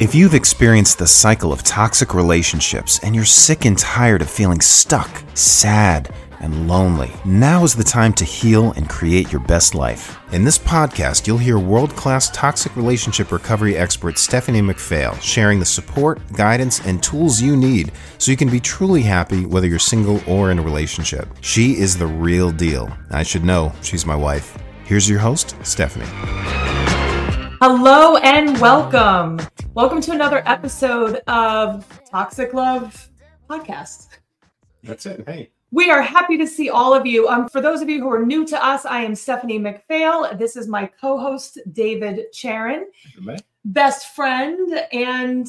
If you've experienced the cycle of toxic relationships and you're sick and tired of feeling stuck, sad, and lonely, now is the time to heal and create your best life. In this podcast, you'll hear world class toxic relationship recovery expert Stephanie McPhail sharing the support, guidance, and tools you need so you can be truly happy whether you're single or in a relationship. She is the real deal. I should know, she's my wife. Here's your host, Stephanie. Hello and welcome. Welcome to another episode of Toxic Love Podcast. That's it. Hey. We are happy to see all of you. Um, for those of you who are new to us, I am Stephanie McPhail. This is my co-host David Charon, best friend and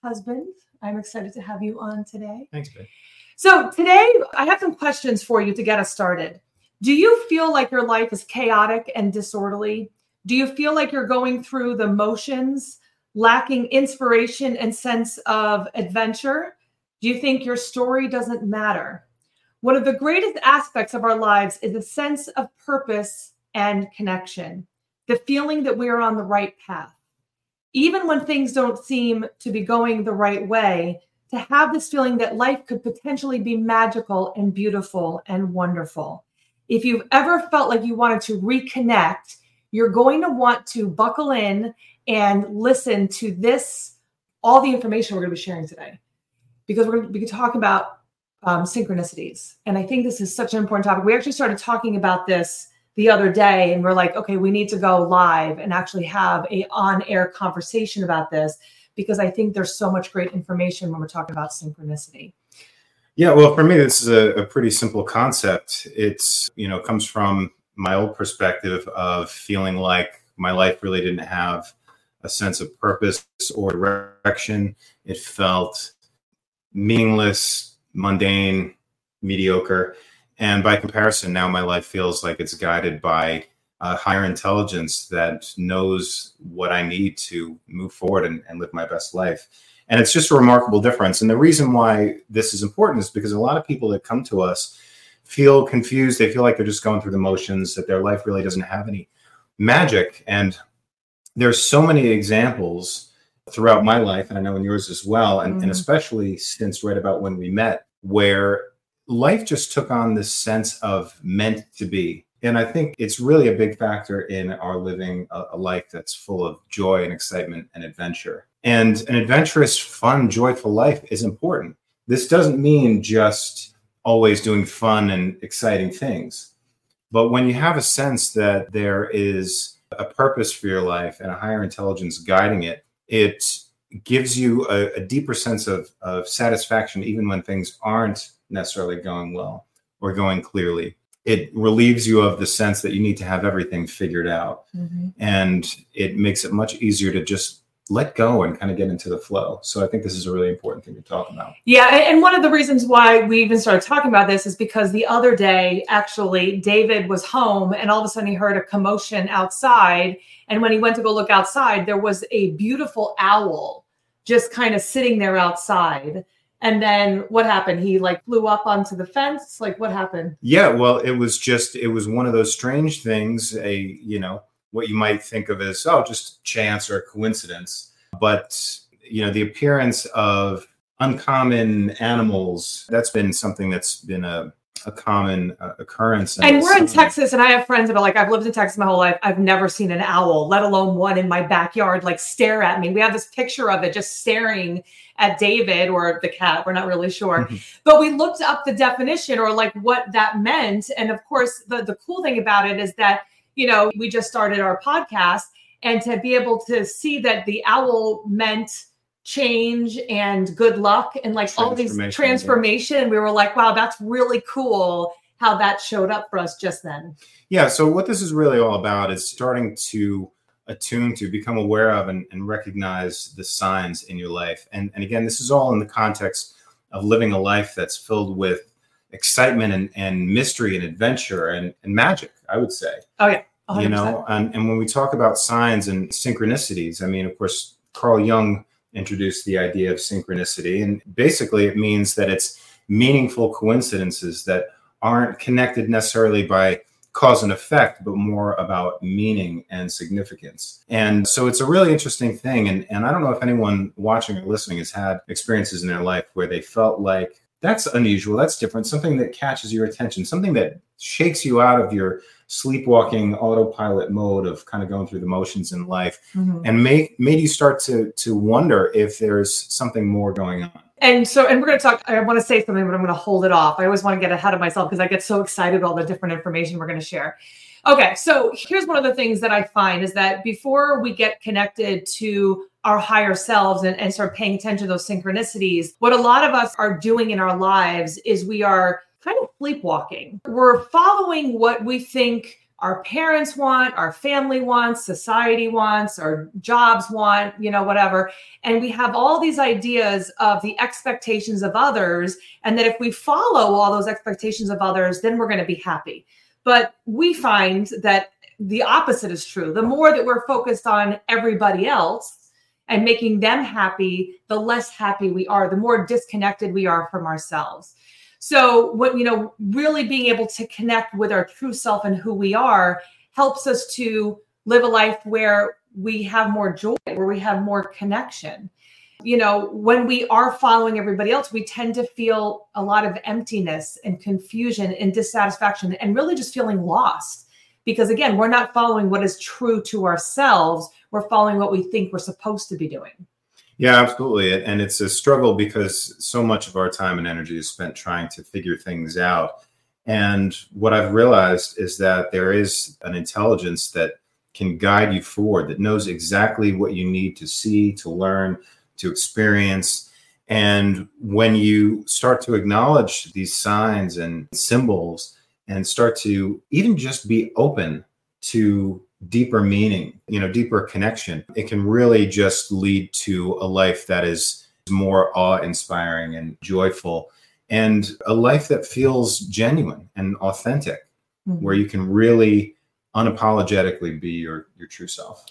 husband. I'm excited to have you on today. Thanks, babe. So today I have some questions for you to get us started. Do you feel like your life is chaotic and disorderly? Do you feel like you're going through the motions, lacking inspiration and sense of adventure? Do you think your story doesn't matter? One of the greatest aspects of our lives is a sense of purpose and connection, the feeling that we are on the right path. Even when things don't seem to be going the right way, to have this feeling that life could potentially be magical and beautiful and wonderful. If you've ever felt like you wanted to reconnect, you're going to want to buckle in and listen to this, all the information we're going to be sharing today, because we're going to be talking about um, synchronicities. And I think this is such an important topic. We actually started talking about this the other day, and we're like, okay, we need to go live and actually have a on-air conversation about this because I think there's so much great information when we're talking about synchronicity. Yeah, well, for me, this is a, a pretty simple concept. It's you know comes from my old perspective of feeling like my life really didn't have a sense of purpose or direction. It felt meaningless, mundane, mediocre. And by comparison, now my life feels like it's guided by a higher intelligence that knows what I need to move forward and, and live my best life. And it's just a remarkable difference. And the reason why this is important is because a lot of people that come to us feel confused. They feel like they're just going through the motions, that their life really doesn't have any magic. And there's so many examples throughout my life, and I know in yours as well, and, mm-hmm. and especially since right about when we met, where life just took on this sense of meant to be. And I think it's really a big factor in our living a, a life that's full of joy and excitement and adventure. And an adventurous, fun, joyful life is important. This doesn't mean just always doing fun and exciting things. But when you have a sense that there is a purpose for your life and a higher intelligence guiding it, it gives you a, a deeper sense of, of satisfaction, even when things aren't necessarily going well or going clearly. It relieves you of the sense that you need to have everything figured out. Mm-hmm. And it makes it much easier to just let go and kind of get into the flow. So I think this is a really important thing to talk about. Yeah. And one of the reasons why we even started talking about this is because the other day, actually, David was home and all of a sudden he heard a commotion outside. And when he went to go look outside, there was a beautiful owl just kind of sitting there outside. And then what happened? He like flew up onto the fence. Like what happened? Yeah. Well, it was just, it was one of those strange things, a, you know, what you might think of as oh just chance or coincidence but you know the appearance of uncommon animals that's been something that's been a a common uh, occurrence. And, and we're in Texas, and I have friends that are like, I've lived in Texas my whole life. I've never seen an owl, let alone one in my backyard, like stare at me. We have this picture of it just staring at David or the cat. We're not really sure. but we looked up the definition or like what that meant. And of course, the, the cool thing about it is that you know, we just started our podcast and to be able to see that the owl meant change and good luck and like all these transformation, we were like, wow, that's really cool how that showed up for us just then. Yeah. So what this is really all about is starting to attune to become aware of and, and recognize the signs in your life. And, and again, this is all in the context of living a life that's filled with excitement and, and mystery and adventure and, and magic, I would say. Oh, yeah. 100%. You know, and, and when we talk about signs and synchronicities, I mean, of course, Carl Jung introduced the idea of synchronicity. And basically, it means that it's meaningful coincidences that aren't connected necessarily by cause and effect, but more about meaning and significance. And so it's a really interesting thing. And, and I don't know if anyone watching or listening has had experiences in their life where they felt like that's unusual, that's different, something that catches your attention, something that shakes you out of your sleepwalking autopilot mode of kind of going through the motions in life mm-hmm. and make made you start to to wonder if there's something more going on. And so and we're going to talk i want to say something but i'm going to hold it off. I always want to get ahead of myself because i get so excited all the different information we're going to share okay so here's one of the things that i find is that before we get connected to our higher selves and, and start paying attention to those synchronicities what a lot of us are doing in our lives is we are kind of sleepwalking. We're following what we think our parents want, our family wants, society wants, our jobs want, you know, whatever. And we have all these ideas of the expectations of others. And that if we follow all those expectations of others, then we're going to be happy. But we find that the opposite is true. The more that we're focused on everybody else and making them happy, the less happy we are, the more disconnected we are from ourselves. So, what you know, really being able to connect with our true self and who we are helps us to live a life where we have more joy, where we have more connection. You know, when we are following everybody else, we tend to feel a lot of emptiness and confusion and dissatisfaction and really just feeling lost. Because again, we're not following what is true to ourselves, we're following what we think we're supposed to be doing. Yeah, absolutely. And it's a struggle because so much of our time and energy is spent trying to figure things out. And what I've realized is that there is an intelligence that can guide you forward, that knows exactly what you need to see, to learn, to experience. And when you start to acknowledge these signs and symbols and start to even just be open to deeper meaning, you know, deeper connection, it can really just lead to a life that is more awe inspiring and joyful and a life that feels genuine and authentic, mm-hmm. where you can really unapologetically be your, your true self.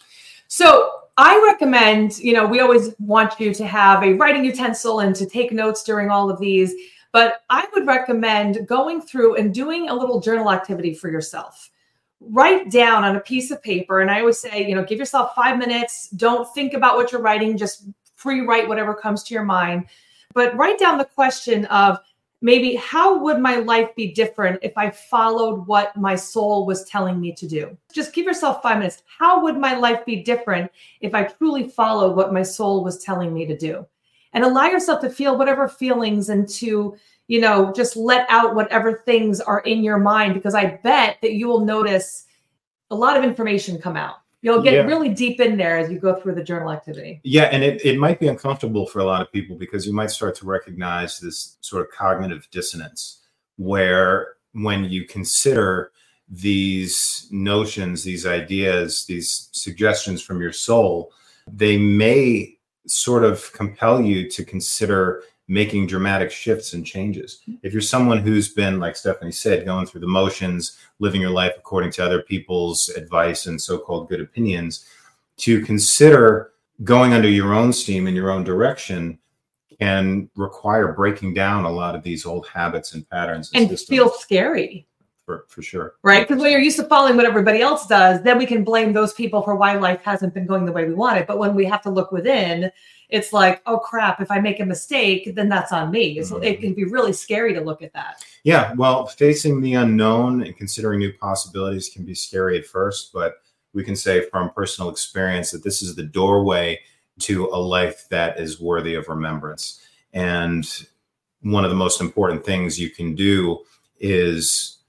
So, I recommend, you know, we always want you to have a writing utensil and to take notes during all of these, but I would recommend going through and doing a little journal activity for yourself write down on a piece of paper. And I always say, you know, give yourself five minutes. Don't think about what you're writing, just free write whatever comes to your mind. But write down the question of maybe how would my life be different if I followed what my soul was telling me to do? Just give yourself five minutes. How would my life be different if I truly followed what my soul was telling me to do? And allow yourself to feel whatever feelings and to you know, just let out whatever things are in your mind because I bet that you will notice a lot of information come out. You'll get yeah. really deep in there as you go through the journal activity. Yeah, and it, it might be uncomfortable for a lot of people because you might start to recognize this sort of cognitive dissonance where when you consider these notions, these ideas, these suggestions from your soul, they may sort of compel you to consider making dramatic shifts and changes. If you're someone who's been, like Stephanie said, going through the motions, living your life according to other people's advice and so called good opinions, to consider going under your own steam in your own direction can require breaking down a lot of these old habits and patterns and, and feel scary. For, for sure. Right because when you're used to following what everybody else does then we can blame those people for why life hasn't been going the way we want it. But when we have to look within it's like, oh crap, if I make a mistake, then that's on me. mm-hmm. It can be really scary to look at that. Yeah, well, facing the unknown and considering new possibilities can be scary at first, but we can say from personal experience that this is the doorway to a life that is worthy of remembrance. And one of the most important things you can do is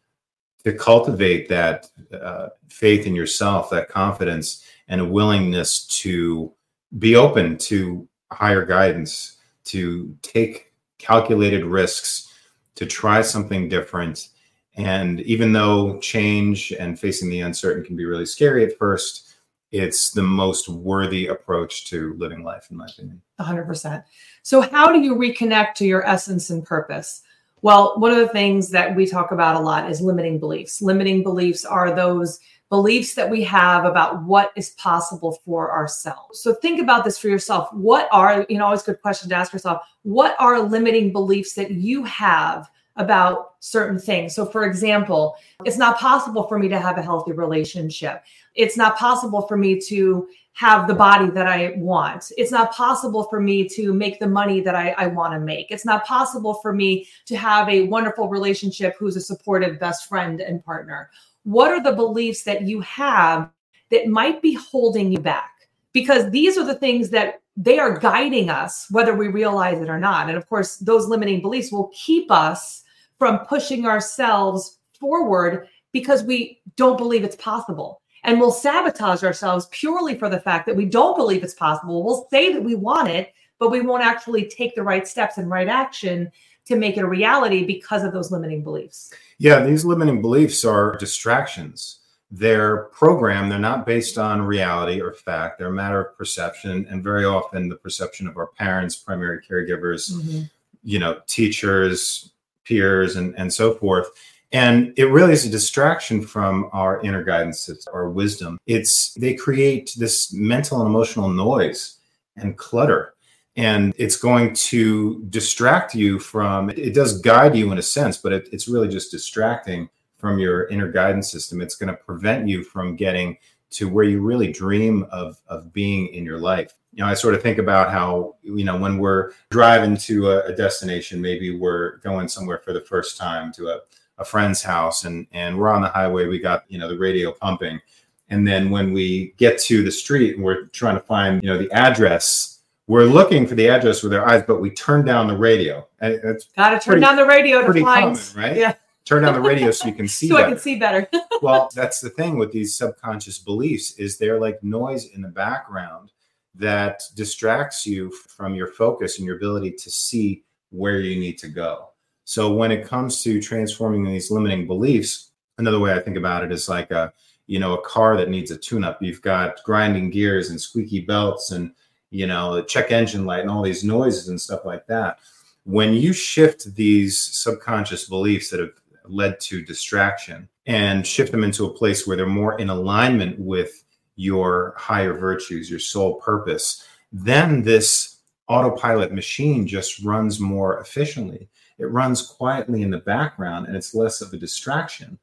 to cultivate that uh, faith in yourself, that confidence, and a willingness to be open to higher guidance, to take calculated risks, to try something different. And even though change and facing the uncertain can be really scary at first, it's the most worthy approach to living life, in my opinion. 100%. So, how do you reconnect to your essence and purpose? Well, one of the things that we talk about a lot is limiting beliefs. Limiting beliefs are those beliefs that we have about what is possible for ourselves. So think about this for yourself. What are, you know, always good question to ask yourself, what are limiting beliefs that you have about certain things. So, for example, it's not possible for me to have a healthy relationship. It's not possible for me to have the body that I want. It's not possible for me to make the money that I, I want to make. It's not possible for me to have a wonderful relationship who's a supportive best friend and partner. What are the beliefs that you have that might be holding you back? Because these are the things that they are guiding us, whether we realize it or not. And of course, those limiting beliefs will keep us from pushing ourselves forward because we don't believe it's possible and we'll sabotage ourselves purely for the fact that we don't believe it's possible. We'll say that we want it, but we won't actually take the right steps and right action to make it a reality because of those limiting beliefs. Yeah, these limiting beliefs are distractions. They're programmed, they're not based on reality or fact. They're a matter of perception, and very often the perception of our parents, primary caregivers, mm-hmm. you know, teachers, peers, and, and so forth and it really is a distraction from our inner guidance, our wisdom. It's they create this mental and emotional noise and clutter. And it's going to distract you from it does guide you in a sense, but it, it's really just distracting from your inner guidance system. It's going to prevent you from getting to where you really dream of of being in your life. You know, I sort of think about how you know when we're driving to a, a destination, maybe we're going somewhere for the first time to a a friend's house and and we're on the highway we got you know the radio pumping and then when we get to the street and we're trying to find you know the address we're looking for the address with our eyes but we turn down the radio. And it's got to turn pretty, down the radio to find right? Yeah. Turn down the radio so you can see so better. i can see better. Well that's the thing with these subconscious beliefs is they're like noise in the background that distracts you from your focus and your ability to see where you need to go. So when it comes to transforming these limiting beliefs, another way I think about it is like a you know a car that needs a tune-up. You've got grinding gears and squeaky belts and you know the check engine light and all these noises and stuff like that. When you shift these subconscious beliefs that have led to distraction and shift them into a place where they're more in alignment with your higher virtues, your soul purpose, then this autopilot machine just runs more efficiently it runs quietly in the background and it's less of a distraction.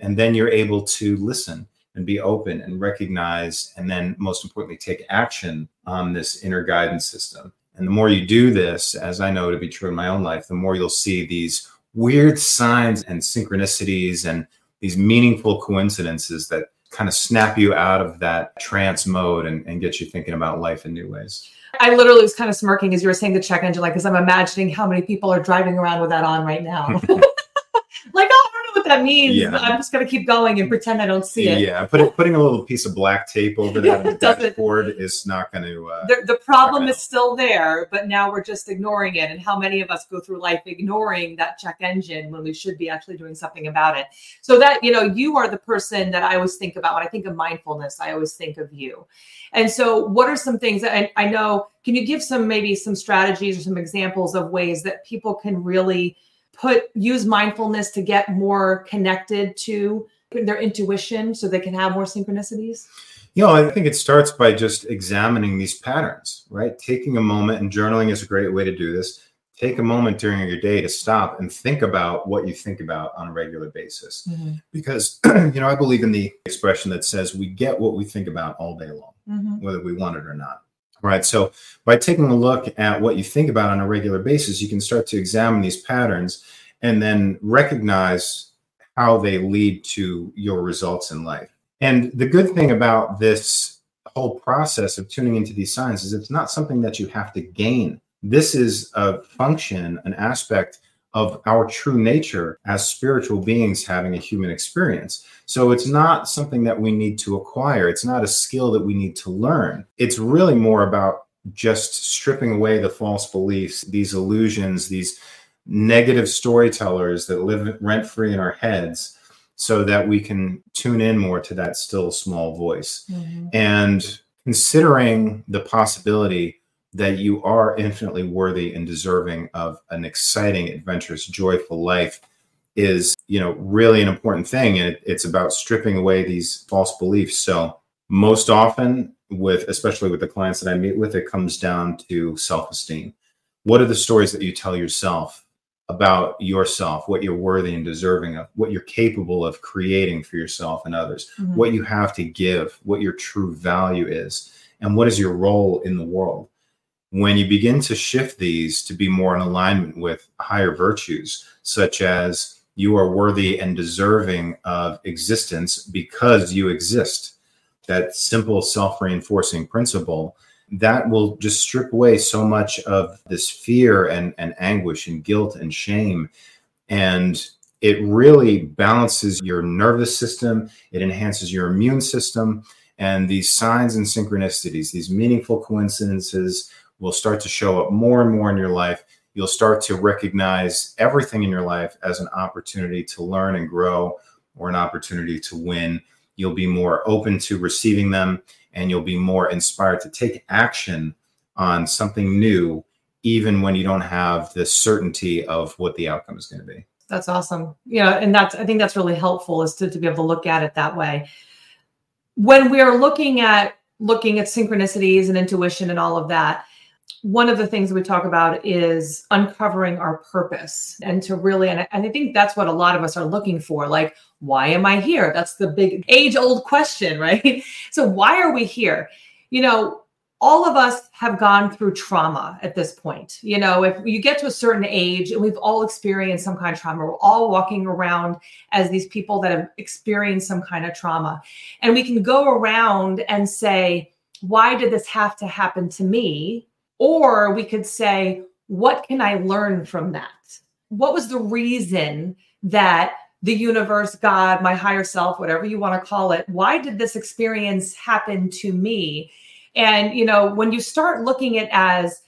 And then you're able to listen and be open and recognize, and then most importantly, take action on this inner guidance system. And the more you do this, as I know to be true in my own life, the more you'll see these weird signs and synchronicities and these meaningful coincidences that kind of snap you out of that trance mode and, and get you thinking about life in new ways. I literally was kind of smirking as you were saying the check engine light because I'm imagining how many people are driving around with that on right now. like, oh, I don't know what that means. Yeah. I'm just gonna keep going and pretend I don't see it. Yeah, put it, putting a little piece of black tape over that the dashboard is not going to. Uh, the, the problem is still there, but now we're just ignoring it. And how many of us go through life ignoring that check engine when we should be actually doing something about it? So that you know, you are the person that I always think about when I think of mindfulness. I always think of you. And so, what are some things that I, I know? Can you give some maybe some strategies or some examples of ways that people can really put use mindfulness to get more connected to their intuition so they can have more synchronicities? You know, I think it starts by just examining these patterns, right? Taking a moment and journaling is a great way to do this. Take a moment during your day to stop and think about what you think about on a regular basis. Mm-hmm. Because, you know, I believe in the expression that says we get what we think about all day long mm-hmm. whether we want it or not. Right. So by taking a look at what you think about on a regular basis, you can start to examine these patterns and then recognize how they lead to your results in life. And the good thing about this whole process of tuning into these signs is it's not something that you have to gain. This is a function, an aspect of our true nature as spiritual beings having a human experience. So it's not something that we need to acquire. It's not a skill that we need to learn. It's really more about just stripping away the false beliefs, these illusions, these negative storytellers that live rent free in our heads so that we can tune in more to that still small voice. Mm-hmm. And considering the possibility that you are infinitely worthy and deserving of an exciting, adventurous, joyful life is, you know, really an important thing. And it, it's about stripping away these false beliefs. So most often with, especially with the clients that I meet with, it comes down to self-esteem. What are the stories that you tell yourself about yourself, what you're worthy and deserving of, what you're capable of creating for yourself and others, mm-hmm. what you have to give, what your true value is, and what is your role in the world. When you begin to shift these to be more in alignment with higher virtues, such as you are worthy and deserving of existence because you exist, that simple self reinforcing principle that will just strip away so much of this fear and, and anguish and guilt and shame. And it really balances your nervous system, it enhances your immune system. And these signs and synchronicities, these meaningful coincidences, will start to show up more and more in your life. You'll start to recognize everything in your life as an opportunity to learn and grow or an opportunity to win. You'll be more open to receiving them and you'll be more inspired to take action on something new, even when you don't have the certainty of what the outcome is going to be. That's awesome. Yeah. And that's, I think that's really helpful is to, to be able to look at it that way. When we are looking at, looking at synchronicities and intuition and all of that, one of the things we talk about is uncovering our purpose and to really and I think that's what a lot of us are looking for like why am i here? That's the big age old question right? So why are we here? You know all of us have gone through trauma at this point. You know if you get to a certain age and we've all experienced some kind of trauma we're all walking around as these people that have experienced some kind of trauma. And we can go around and say why did this have to happen to me or we could say, what can I learn from that? What was the reason that the universe, God, my higher self, whatever you want to call it, why did this experience happen to me? And, you know, when you start looking at as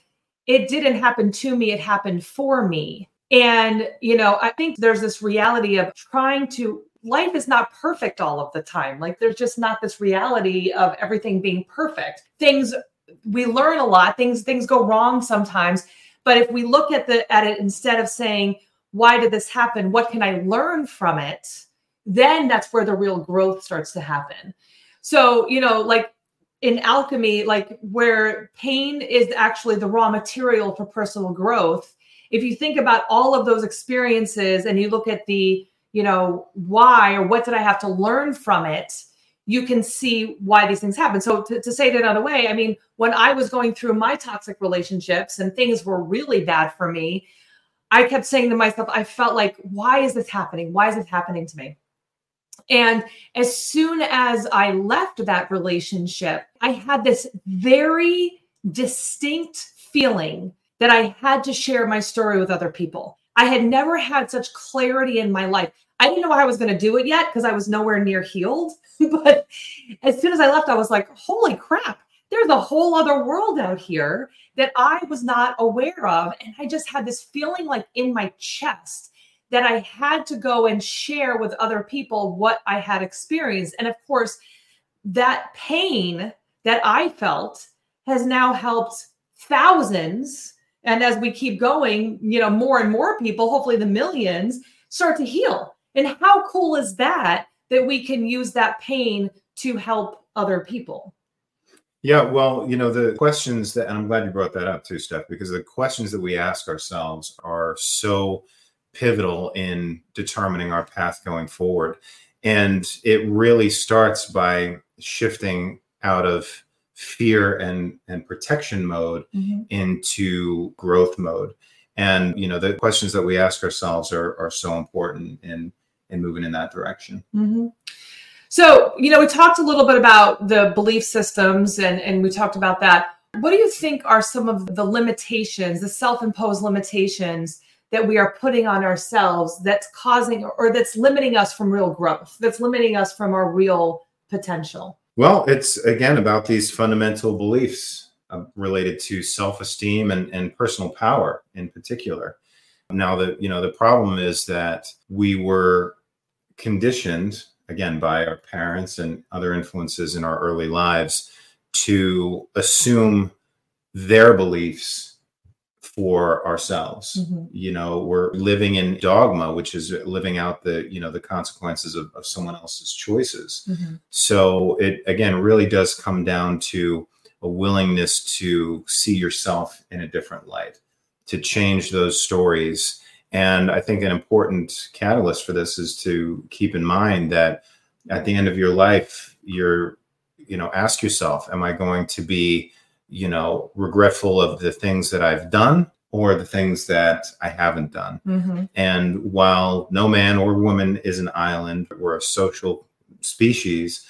it didn't happen to me, it happened for me. And, you know, I think there's this reality of trying to life is not perfect all of the time. Like there's just not this reality of everything being perfect. Things we learn a lot. Things things go wrong sometimes but if we look at the at it instead of saying why did this happen? What can i learn from it? then that's where the real growth starts to happen. So you know like in alchemy like where pain is actually the raw material for personal growth if you think about all of those experiences and you look at the you know why or what did i have to learn from it you can see why these things happen. So to, to, say it another way, I mean, when I was going through my toxic relationships and things were really bad for me, I kept saying to myself, I felt like, why is this happening? Why is this happening to me? And as soon as I left that relationship, I had this very distinct feeling that I had to share my story with other people. I had never had such clarity in my life. I didn't know I was going to do it yet because I was nowhere near healed. but as soon as I left, I was like, holy crap, there's a whole other world out here that I was not aware of. And I just had this feeling like in my chest that I had to go and share with other people what I had experienced. And of course, that pain that I felt has now helped thousands. And as we keep going, you know, more and more people, hopefully the millions, start to heal. And how cool is that? that we can use that pain to help other people. Yeah, well, you know, the questions that, and I'm glad you brought that up too, Steph, because the questions that we ask ourselves are so pivotal in determining our path going forward. And it really starts by shifting out of fear and, and protection mode mm-hmm. into growth mode. And, you know, the questions that we ask ourselves are, are so important in and moving in that direction. Mm-hmm. So, you know, we talked a little bit about the belief systems and, and we talked about that. What do you think are some of the limitations, the self imposed limitations that we are putting on ourselves that's causing or that's limiting us from real growth, that's limiting us from our real potential? Well, it's again about these fundamental beliefs uh, related to self esteem and, and personal power in particular. Now, the you know the problem is that we were conditioned again by our parents and other influences in our early lives to assume their beliefs for ourselves mm-hmm. you know we're living in dogma which is living out the you know the consequences of, of someone else's choices mm-hmm. so it again really does come down to a willingness to see yourself in a different light to change those stories And I think an important catalyst for this is to keep in mind that at the end of your life, you're, you know, ask yourself, am I going to be, you know, regretful of the things that I've done or the things that I haven't done? Mm-hmm. And while no man or woman is an island, we're a social species.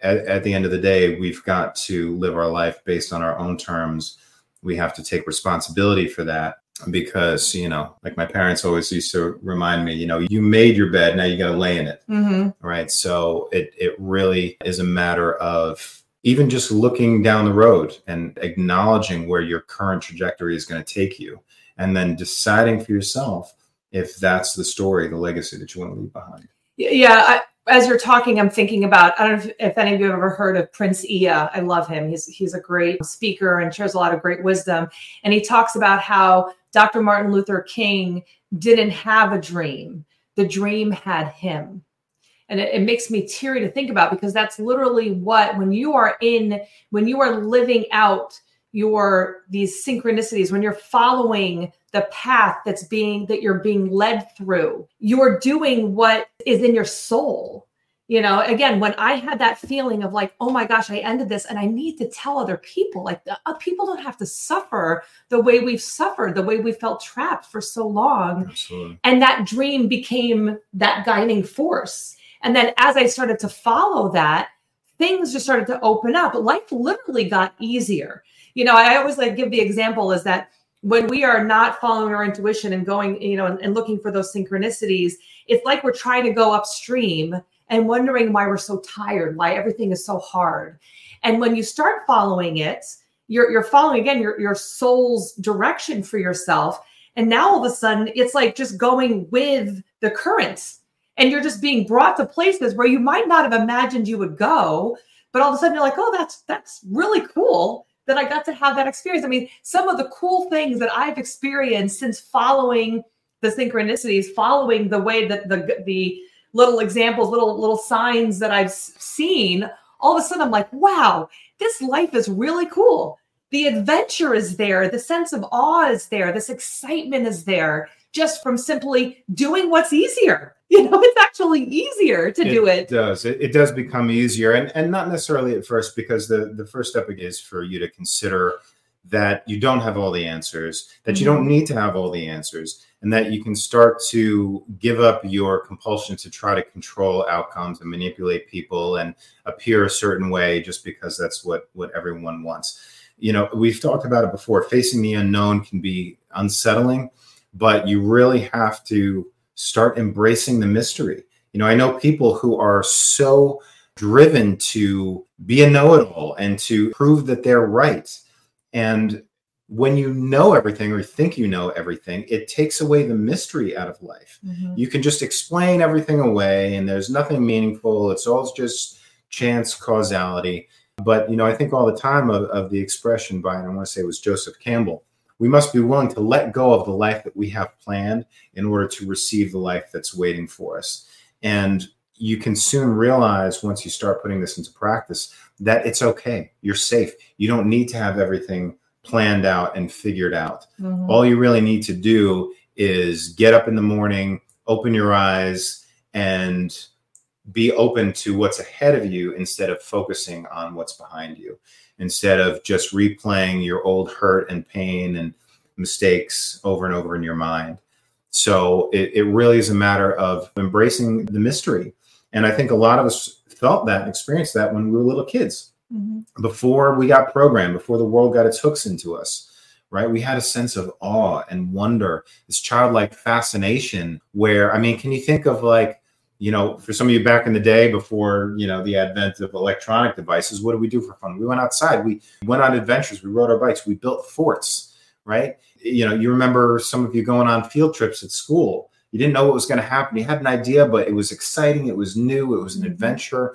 At, at, the end of the day, we've got to live our life based on our own terms. We have to take responsibility for that because you know like my parents always used to remind me you know you made your bed now you got to lay in it. Mm-hmm. right? So it it really is a matter of even just looking down the road and acknowledging where your current trajectory is going to take you and then deciding for yourself if that's the story the legacy that you want to leave behind. Yeah I, as you're talking, I'm thinking about I don't know if, if, any of you have ever heard of Prince Ea. I love him. He's he's a great speaker and shares a lot of great wisdom. And he talks about how Dr. Martin Luther King didn't have a dream. The dream had him. And it, it makes me teary to think about because that's literally what when you are in when you are living out your these synchronicities when you're following the path that's being that you're being led through you're doing what is in your soul. You know again when i had that feeling of like oh my gosh i ended this and i need to tell other people like uh, people don't have to suffer the way we've suffered the way we felt trapped for so long. Absolutely. and that dream became that guiding force. And then as i started to follow that things just started to open up. Life literally got easier you know, I always like give the example is that when we are not following our intuition and going, you know, and, and looking for those synchronicities, it's like we're trying to go upstream and wondering why we're so tired, why everything is so hard. And when you start following it, you're you're following again your your soul's direction for yourself. And now all of a sudden it's like just going with the current. And you're just being brought to places where you might not have imagined you would go, but all of a sudden you're like, oh, that's that's really cool that I got to have that experience. I mean, some of the cool things that I've experienced since following the synchronicities, following the way that the the little examples, little little signs that I've seen, all of a sudden I'm like, wow, this life is really cool. The adventure is there, the sense of awe is there, this excitement is there just from simply doing what's easier. You know, it's actually easier to it do it. It does it, it does become easier, and and not necessarily at first, because the the first step is for you to consider that you don't have all the answers, that you don't mm-hmm. need to have all the answers, and that you can start to give up your compulsion to try to control outcomes and manipulate people and appear a certain way just because that's what what everyone wants. You know, we've talked about it before. Facing the unknown can be unsettling but you really have to start embracing the mystery. You know, I know people who are so driven to be a know it all and to prove that they're right. And when you know everything or think you know everything, it takes away the mystery out of life. Mm-hmm. You can just explain everything away and there's nothing meaningful. It's all just chance causality. But, you know, I think all the time of, of the expression by, and I want to say it was Joseph Campbell, we must be willing to let go of the life that we have planned in order to receive the life that's waiting for us. And you can soon realize once you start putting this into practice that it's okay. You're safe. You don't need to have everything planned out and figured out. Mm-hmm. All you really need to do is get up in the morning, open your eyes, and be open to what's ahead of you instead of focusing on what's behind you instead of just replaying your old hurt and pain and mistakes over and over in your mind. So it, it really is a matter of embracing the mystery. And I think a lot of us felt that and experienced that when we were little kids. Mm-hmm. Before we got programmed, before the world got its hooks into us, right? We had a sense of awe and wonder, this childlike fascination. Where, I mean, can you think of like you know, for some of you back in the day before, you know, the advent of electronic devices, what did we do for fun? We went outside, we went on adventures, we rode our bikes, we built forts, right? You know, you remember some of you going on field trips at school. You didn't know what was going to happen. You had an idea, but it was exciting, it was new, it was an mm-hmm. adventure.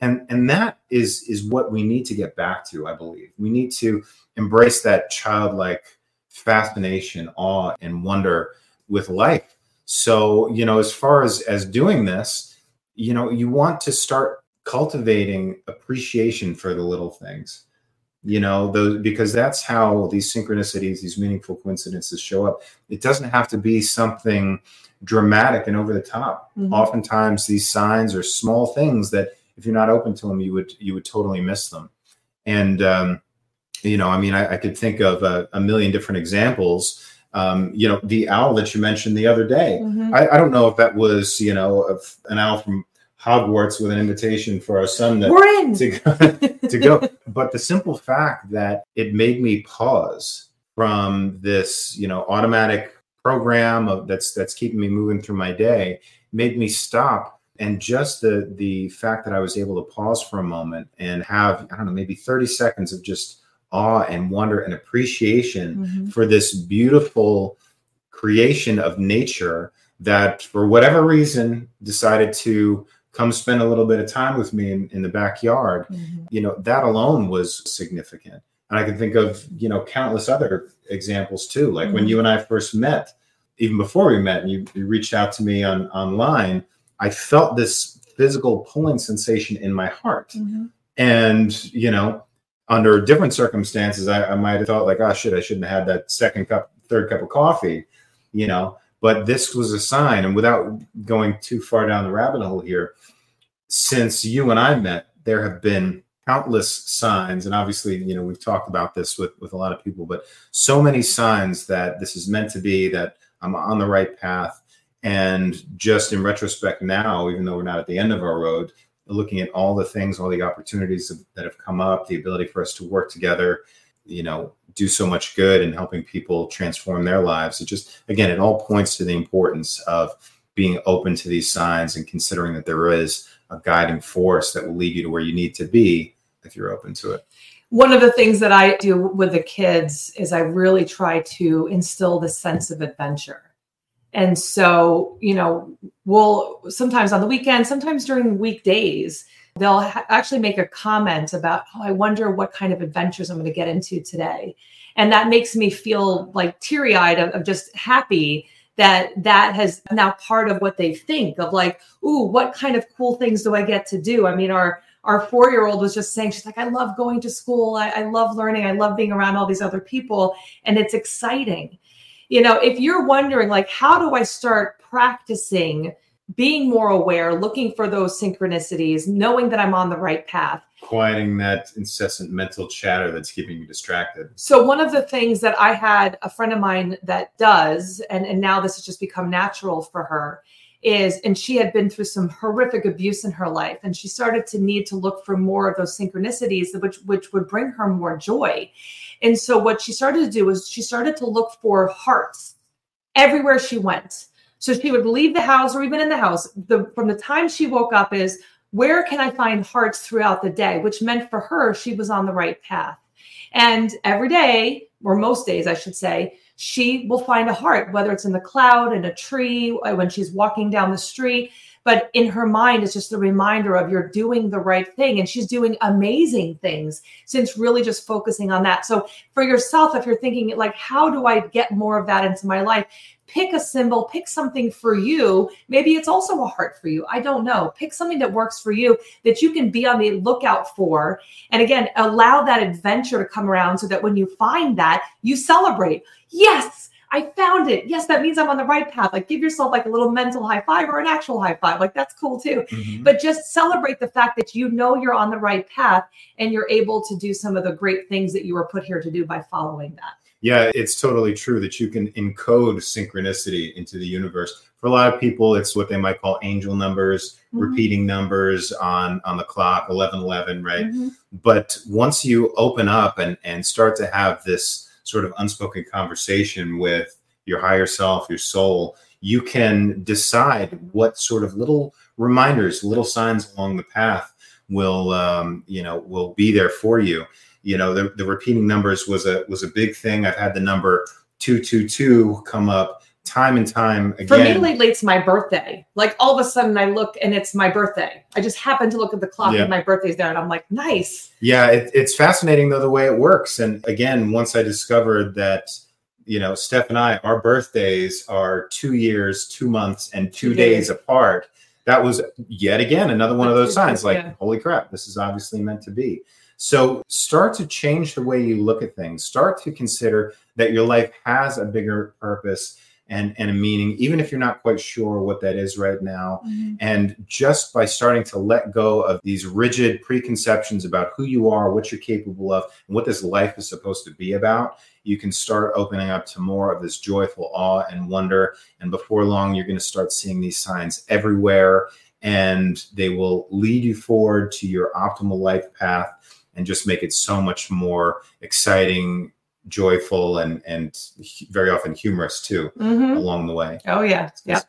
And and that is is what we need to get back to, I believe. We need to embrace that childlike fascination, awe, and wonder with life so, you know, as far as as doing this, you know, you want to start cultivating appreciation for the little things. you know those because that's how these synchronicities these meaningful coincidences show up it doesn't have to be something dramatic and over the top Mhm. oftentimes these signs are small things that if you're not open to them you would you would totally miss them and um, you know i mean i, I could think of a, a million different examples um, you know the owl that you mentioned the other day Mhm. I, I don't know if that was you know an owl from hogwarts with an invitation for our son to, to go, to go. But the simple fact that it made me pause from this, you know, automatic program of that's that's keeping me moving through my day made me stop. And just the the fact that I was able to pause for a moment and have I don't know maybe thirty seconds of just awe and wonder and appreciation Mhm. for this beautiful creation of nature that for whatever reason decided to come spend a little bit of time with me in, in the backyard Mhm. you know that alone was significant and i can think of you know countless other examples too like when Mhm. you and i first met even before we met and you, you reached out to me on online i felt this physical pulling sensation in my heart Mhm. and you know under different circumstances I, I might have thought like oh shit i shouldn't have had that second cup third cup of coffee you know? But this was a sign and without going too far down the rabbit hole here since you and i met there have been countless signs and obviously you know we've talked about this with with a lot of people but so many signs that this is meant to be that i'm on the right path. And just in retrospect now even though we're not at the end of our road looking at all the things, all the opportunities that have come up, the ability for us to work together, you know, do so much good and helping people transform their lives. It just, again, it all points to the importance of being open to these signs and considering that there is a guiding force that will lead you to where you need to be if you're open to it. One of the things that I do with the kids is I really try to instill the sense of adventure. And so, you know, we'll sometimes on the weekend, sometimes during weekdays, they'll ha- actually make a comment about, oh, I wonder what kind of adventures I'm going to get into today. And that makes me feel like teary eyed of, of just happy that that has now part of what they think of like, ooh, what kind of cool things do I get to do? I mean, our our four year old was just saying, she's like, I love going to school. I, I love learning. I love being around all these other people. And it's exciting you know if you're wondering like how do i start practicing being more aware looking for those synchronicities knowing that i'm on the right path Quieting that incessant mental chatter that's keeping you distracted. so one of the things that i had a friend of mine that does and, and now this has just become natural for her is and she had been through some horrific abuse in her life and she started to need to look for more of those synchronicities which which would bring her more joy. And so what she started to do was she started to look for hearts everywhere she went. So she would leave the house or even in the house. The from the time she woke up is where can i find hearts throughout the day? Which meant for her she was on the right path. And every day or most days i should say she will find a heart, whether it's in the cloud, in a tree, uh, when she's walking down the street. But in her mind, it's just a reminder of you're doing the right thing. And she's doing amazing things since really just focusing on that. So for yourself, if you're thinking, like, how do I get more of that into my life? Pick a symbol, pick something for you. Maybe it's also a heart for you. I don't know. Pick something that works for you that you can be on the lookout for. And again, allow that adventure to come around so that when you find that, you celebrate yes, I found it. Yes, that means I'm on the right path. Like give yourself like a little mental high five or an actual high five. Like that's cool too. Mm-hmm. But just celebrate the fact that you know you're on the right path and you're able to do some of the great things that you were put here to do by following that. Yeah, it's totally true that you can encode synchronicity into the universe. For a lot of people, it's what they might call angel numbers, Mhm. repeating numbers on on the clock, eleven eleven, right? Mhm. But once you open up and and start to have this sort of unspoken conversation with your higher self, your soul, you can decide what sort of little reminders, little signs along the path will um, you know will be there for you. You know, the, the repeating numbers was a was a big thing. I've had the number two two two come up time and time again. For me, lately, it's my birthday. Like all of a sudden, I look and it's my birthday. I just happen to look at the clock Yeah. and my birthday's there, and I'm like, nice. Yeah, it, it's fascinating though the way it works. And again, once I discovered that, you know, Steph and I, our birthdays are two years, two months, and two, Two days. days. apart. That was yet again another one of those signs. Like, Yeah. holy crap, this is obviously meant to be. So start to change the way you look at things. Start to consider that your life has a bigger purpose and, and a meaning, even if you're not quite sure what that is right now. Mm-hmm. And just by starting to let go of these rigid preconceptions about who you are, what you're capable of, and what this life is supposed to be about, you can start opening up to more of this joyful awe and wonder. And before long, you're going to start seeing these signs everywhere, and they will lead you forward to your optimal life path and just make it so much more exciting joyful and and very often humorous too mm-hmm. along the way. Oh yeah, yeah.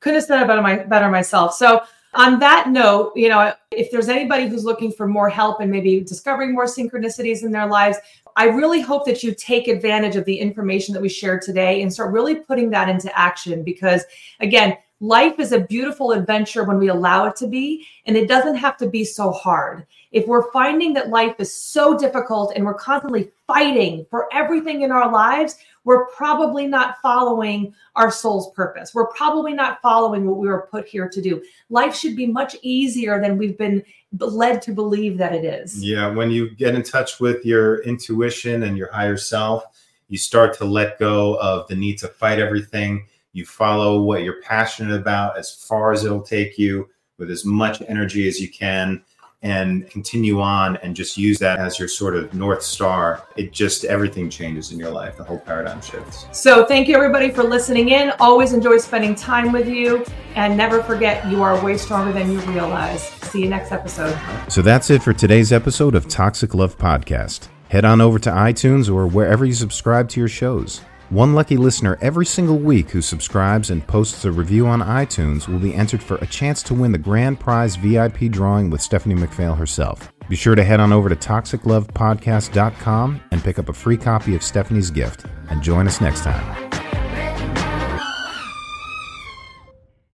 Couldn't have said it better, my, better myself. So on that note, you know, if there's anybody who's looking for more help and maybe discovering more synchronicities in their lives, I really hope that you take advantage of the information that we shared today and start really putting that into action because again, life is a beautiful adventure when we allow it to be, and it doesn't have to be so hard. If we're finding that life is so difficult and we're constantly fighting for everything in our lives, we're probably not following our soul's purpose. We're probably not following what we were put here to do. Life should be much easier than we've been led to believe that it is. Yeah, when you get in touch with your intuition and your higher self, you start to let go of the need to fight everything you follow what you're passionate about as far as it'll take you with as much energy as you can and continue on and just use that as your sort of north star it just everything changes in your life. The whole paradigm shifts. So thank you everybody for listening in. Always enjoy spending time with you. And never forget you are way stronger than you realize. See you next episode. So that's it for today's episode of toxic love podcast. Head on over to itunes or wherever you subscribe to your shows one lucky listener every single week who subscribes and posts a review on iTunes will be entered for a chance to win the grand prize VIP drawing with Stephanie McPhail herself. Be sure to head on over to toxiclovepodcast.com and pick up a free copy of Stephanie's gift. And join us next time.